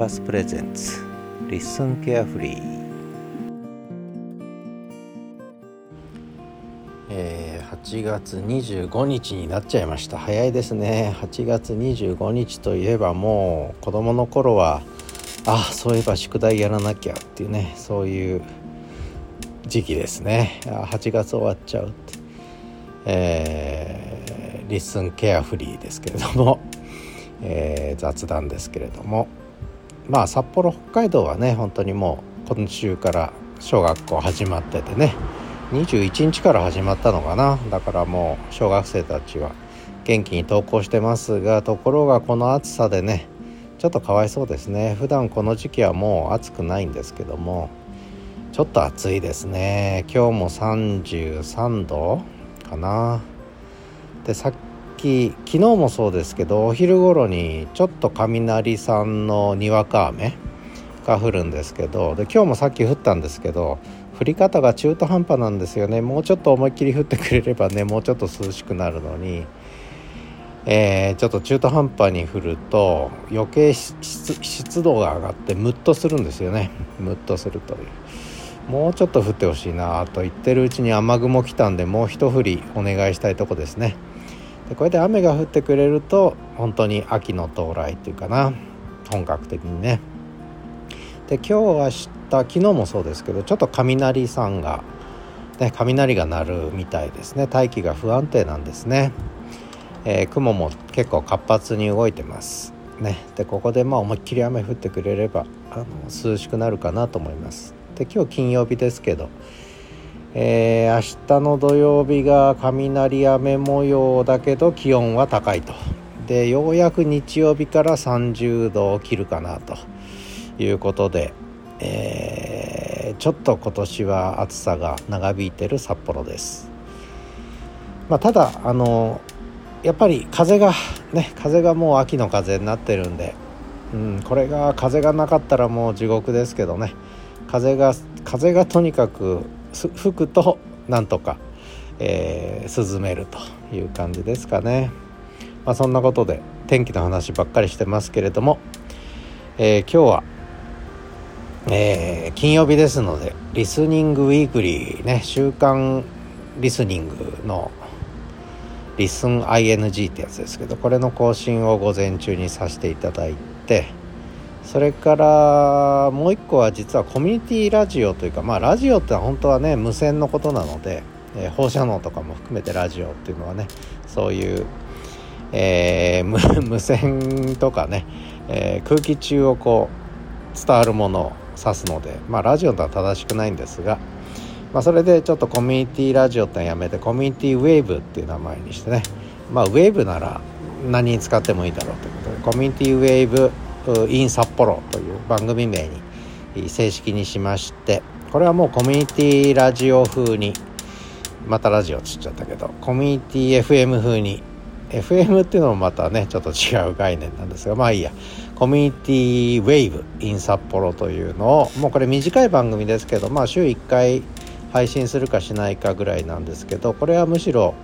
パスプレゼンツ LISTEN carefree えー、8月25日になっちゃいました。早いですね。8月25日といえばもう子供の頃はあそういえば宿題やらなきゃっていうねそういう時期ですね。8月終わっちゃうって、えー、 LISTEN carefree ですけれども、えー、雑談ですけれども。まあ札幌北海道はね本当にもう今週から小学校始まっててね。21日から始まったのかな。だからもう小学生たちは元気に登校してますがところがこの暑さでねちょっとかわいそうですね。普段この時期はもう暑くないんですけどもちょっと暑いですね。今日も33度かな。でさっき昨日もそうですけどお昼頃にちょっと雷さんのにわか雨が降るんですけどで今日もさっき降ったんですけど降り方が中途半端なんですよね。もうちょっと思いっきり降ってくれればねもうちょっと涼しくなるのにえー、ちょっと中途半端に降ると余計湿度が上がってムッとするんですよね。ムッとするという。もうちょっと降ってほしいなと言ってるうちに雨雲来たんでもう一振りお願いしたいとこですね。でこれで雨が降ってくれると本当に秋の到来っていうかな。本格的にね。で今日明日昨日もそうですけどちょっと雷さんがね雷が鳴るみたいですね。大気が不安定なんですね。えー、雲も結構活発に動いてます。ね。でここでまあ思いっきり雨降ってくれればあの涼しくなるかなと思います。で今日金曜日ですけどえー、明日の土曜日が雷雨模様だけど気温は高いとでようやく日曜日から30度を切るかなということで、えー、ちょっと今年は暑さが長引いてる札幌です。まあ、ただあのやっぱり風がね風がもう秋の風になってるんで、うん、これが風がなかったらもう地獄ですけどね風が風がとにかく吹くとなんとか、えー、涼めるという感じですかね。まあ、そんなことで天気の話ばっかりしてますけれども、えー、今日は、えー、金曜日ですのでリスニングウィークリーね週刊リスニングのリスン ING ってやつですけどこれの更新を午前中にさせていただいてそれからもう一個は実はコミュニティラジオというかまあラジオって本当はね無線のことなので、えー、放射能とかも含めてラジオっていうのはねそういう、えー、無線とかね、えー、空気中をこう伝わるものを指すのでまあラジオとは正しくないんですがまあ、それでちょっとコミュニティラジオってのやめてコミュニティウェーブっていう名前にしてね。まあウェーブなら何に使ってもいいだろうということでコミュニティウェーブ in 札幌という番組名に正式にしましてこれはもうコミュニティラジオ風にまたラジオつっちゃったけどコミュニティ FM 風に FM っていうのもまたねちょっと違う概念なんですがまあいいや。コミュニティウェーブ in 札幌というのをもうこれ短い番組ですけどまあ週1回配信するかしないかぐらいなんですけどこれはむしろ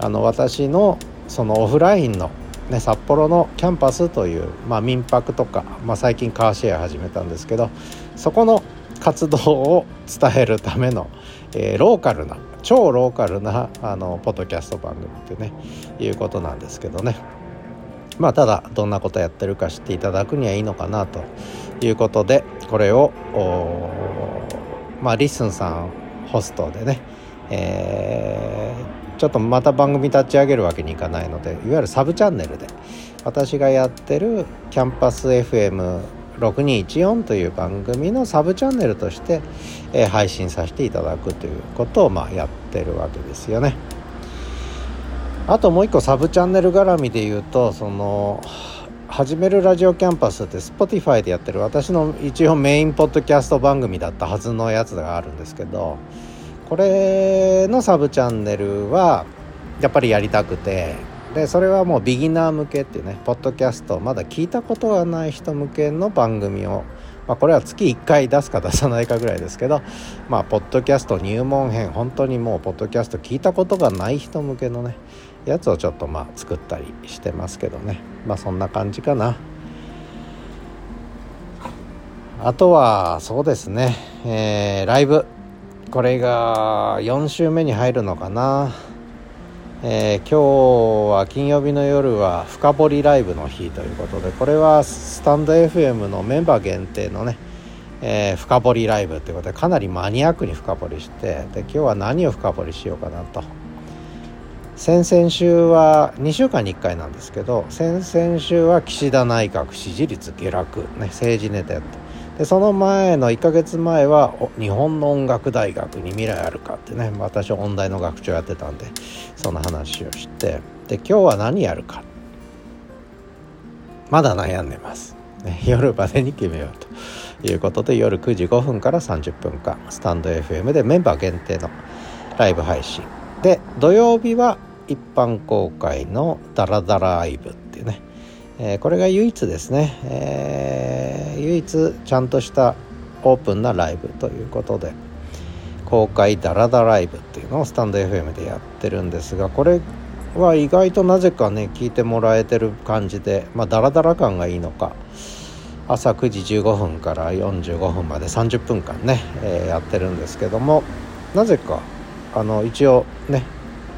あの私のそのオフラインの、ね、札幌のキャンパスという、まあ、民泊とか、まあ、最近カーシェア始めたんですけどそこの活動を伝えるための、えー、ローカルな超ローカルなあのポッドキャスト番組ってねいうことなんですけどね。まあただどんなことやってるか知っていただくにはいいのかなということでこれをまあ LISTEN さんホストでね、えー、ちょっとまた番組立ち上げるわけにいかないのでいわゆるサブチャンネルで私がやってるキャンパス FM6214 という番組のサブチャンネルとして、えー、配信させていただくということをまあやってるわけですよね。あともう一個サブチャンネル絡みで言うとその始めるラジオキャンパスって Spotify でやってる私の一応メインポッドキャスト番組だったはずのやつがあるんですけどこれのサブチャンネルはやっぱりやりたくて。でそれはもうビギナー向けっていうねポッドキャストまだ聞いたことがない人向けの番組を、まあ、これは月1回出すか出さないかぐらいですけどまあポッドキャスト入門編本当にもうポッドキャスト聞いたことがない人向けのねやつをちょっとまあ作ったりしてますけどね。まあそんな感じかな。あとはそうですね、えー、ライブ。これが4週目に入るのかな、えー、今日は金曜日の夜は深掘りライブの日ということでこれはスタンド FM のメンバー限定のね、えー、深掘りライブということでかなりマニアックに深掘りしてで今日は何を深掘りしようかなと。先々週は2週間に1回なんですけど先々週は岸田内閣支持率下落、ね、政治ネタやってでその前の1ヶ月前は日本の音楽大学に未来あるかってね私は音大の学長やってたんでその話をしてで今日は何やるか。まだ悩んでます、ね、夜までに決めようということで夜9時5分から30分間スタンド FM でメンバー限定のライブ配信。で土曜日は一般公開のダラダラライブっていうね、え、これが唯一ですね、え、唯一ちゃんとしたオープンなライブということで公開ダラダライブっていうのをスタンド FM でやってるんですがこれは意外となぜかね聞いてもらえてる感じでまあダラダラ感がいいのか朝9時15分から45分まで30分間ね、えー、やってるんですけどもなぜかあの一応ね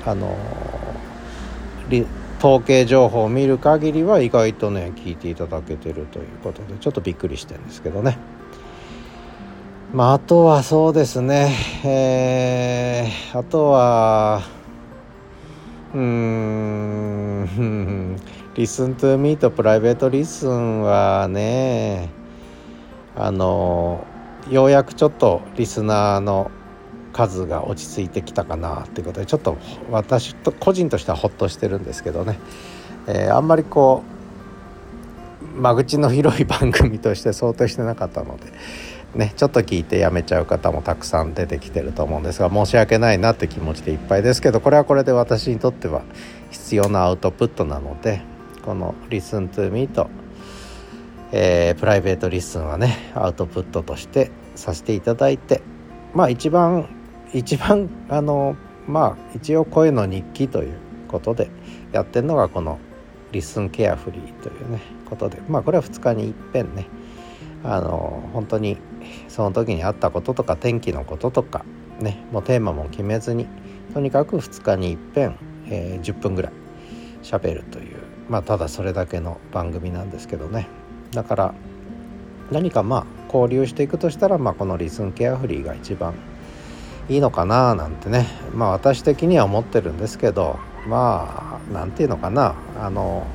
あの統計情報を見る限りは意外とね聞いていただけてるということでちょっとびっくりしてるんですけどね。まああとはそうですね。えー、あとはうーんリスントゥーミーとプライベートリスンはねあのようやくちょっとリスナーの数が落ち着いてきたかなっていうことでちょっと私と個人としてはほっとしてるんですけどね、えー、あんまりこう間口の広い番組として想定してなかったので。ね、ちょっと聞いてやめちゃう方もたくさん出てきてると思うんですが申し訳ないなって気持ちでいっぱいですけどこれはこれで私にとっては必要なアウトプットなのでこの「Listen to Me と」えー、プライベートリッスンはねアウトプットとしてさせていただいてまあ一番一番あのまあ一応声の日記ということでやってるのがこの「リスンケアフリー」というねことで。まあこれは2日にいっぺんね。あの本当にその時にあったこととか天気のこととかねもうテーマも決めずにとにかく2日にいっぺん、えー、10分ぐらい喋るというまあただそれだけの番組なんですけどね。だから何かまあ交流していくとしたら、まあ、このリスンケアフリーが一番いいのかななんてね。まあ私的には思ってるんですけどまあ何て言うのかな。あの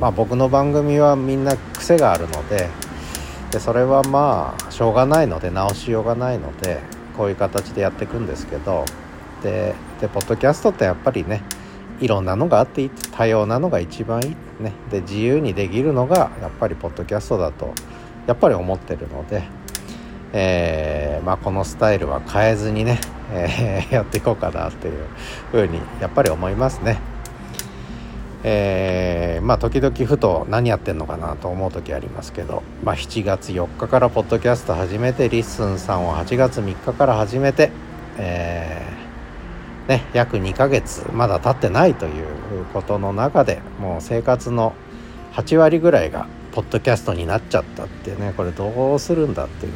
まあ僕の番組はみんな癖があるのででそれはまあしょうがないので直しようがないのでこういう形でやっていくんですけどででポッドキャストってやっぱりねいろんなのがあって多様なのが一番いい。ね。で自由にできるのがやっぱりポッドキャストだとやっぱり思ってるのでえー、まあ、このスタイルは変えずにね、えー、やっていこうかなっていうふうにやっぱり思いますね。えー、まあ時々ふと何やってんのかなと思う時ありますけど、まあ、7月4日からポッドキャスト始めて LISTEN さんを8月3日から始めて、えー、ね、約2ヶ月まだ経ってないということの中でもう生活の8割ぐらいがポッドキャストになっちゃったってねこれどうするんだっていう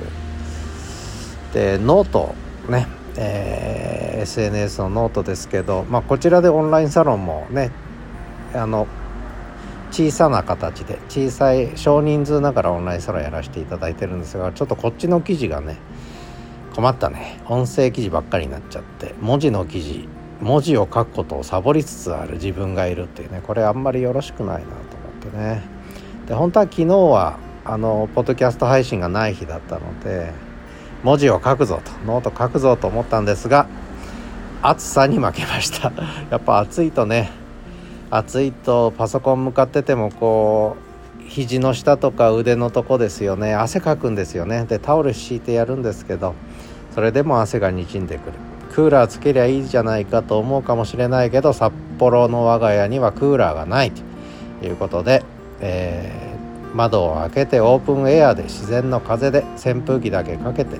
でノートね、えー、SNS のノートですけど、まあ、こちらでオンラインサロンもねあの小さな形で小さい少人数ながらオンラインサロンやらせていただいてるんですがちょっとこっちの記事がね困ったね。音声記事ばっかりになっちゃって文字の記事文字を書くことをサボりつつある自分がいるっていうねこれあんまりよろしくないなと思ってね。で本当は昨日はあのポッドキャスト配信がない日だったので文字を書くぞとノート書くぞと思ったんですが暑さに負けました。やっぱ暑いとね暑いとパソコン向かっててもこう肘の下とか腕のとこですよね。汗かくんですよね。でタオル敷いてやるんですけどそれでも汗がにじんでくる。クーラーつけりゃいいじゃないかと思うかもしれないけど札幌の我が家にはクーラーがないということで、えー、窓を開けてオープンエアで自然の風で扇風機だけかけて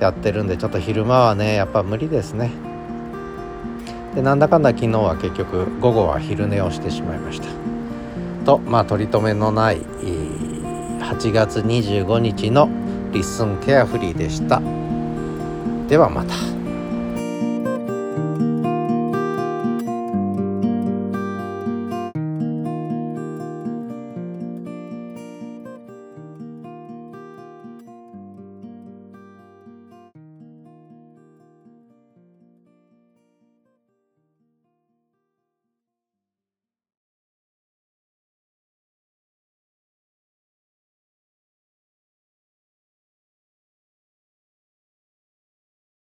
やってるんでちょっと昼間はねやっぱ無理ですね。でなんだかんだ昨日は結局午後は昼寝をしてしまいました。とまあ取り留めのない8月25日のリッスンケアフリーでした。ではまた。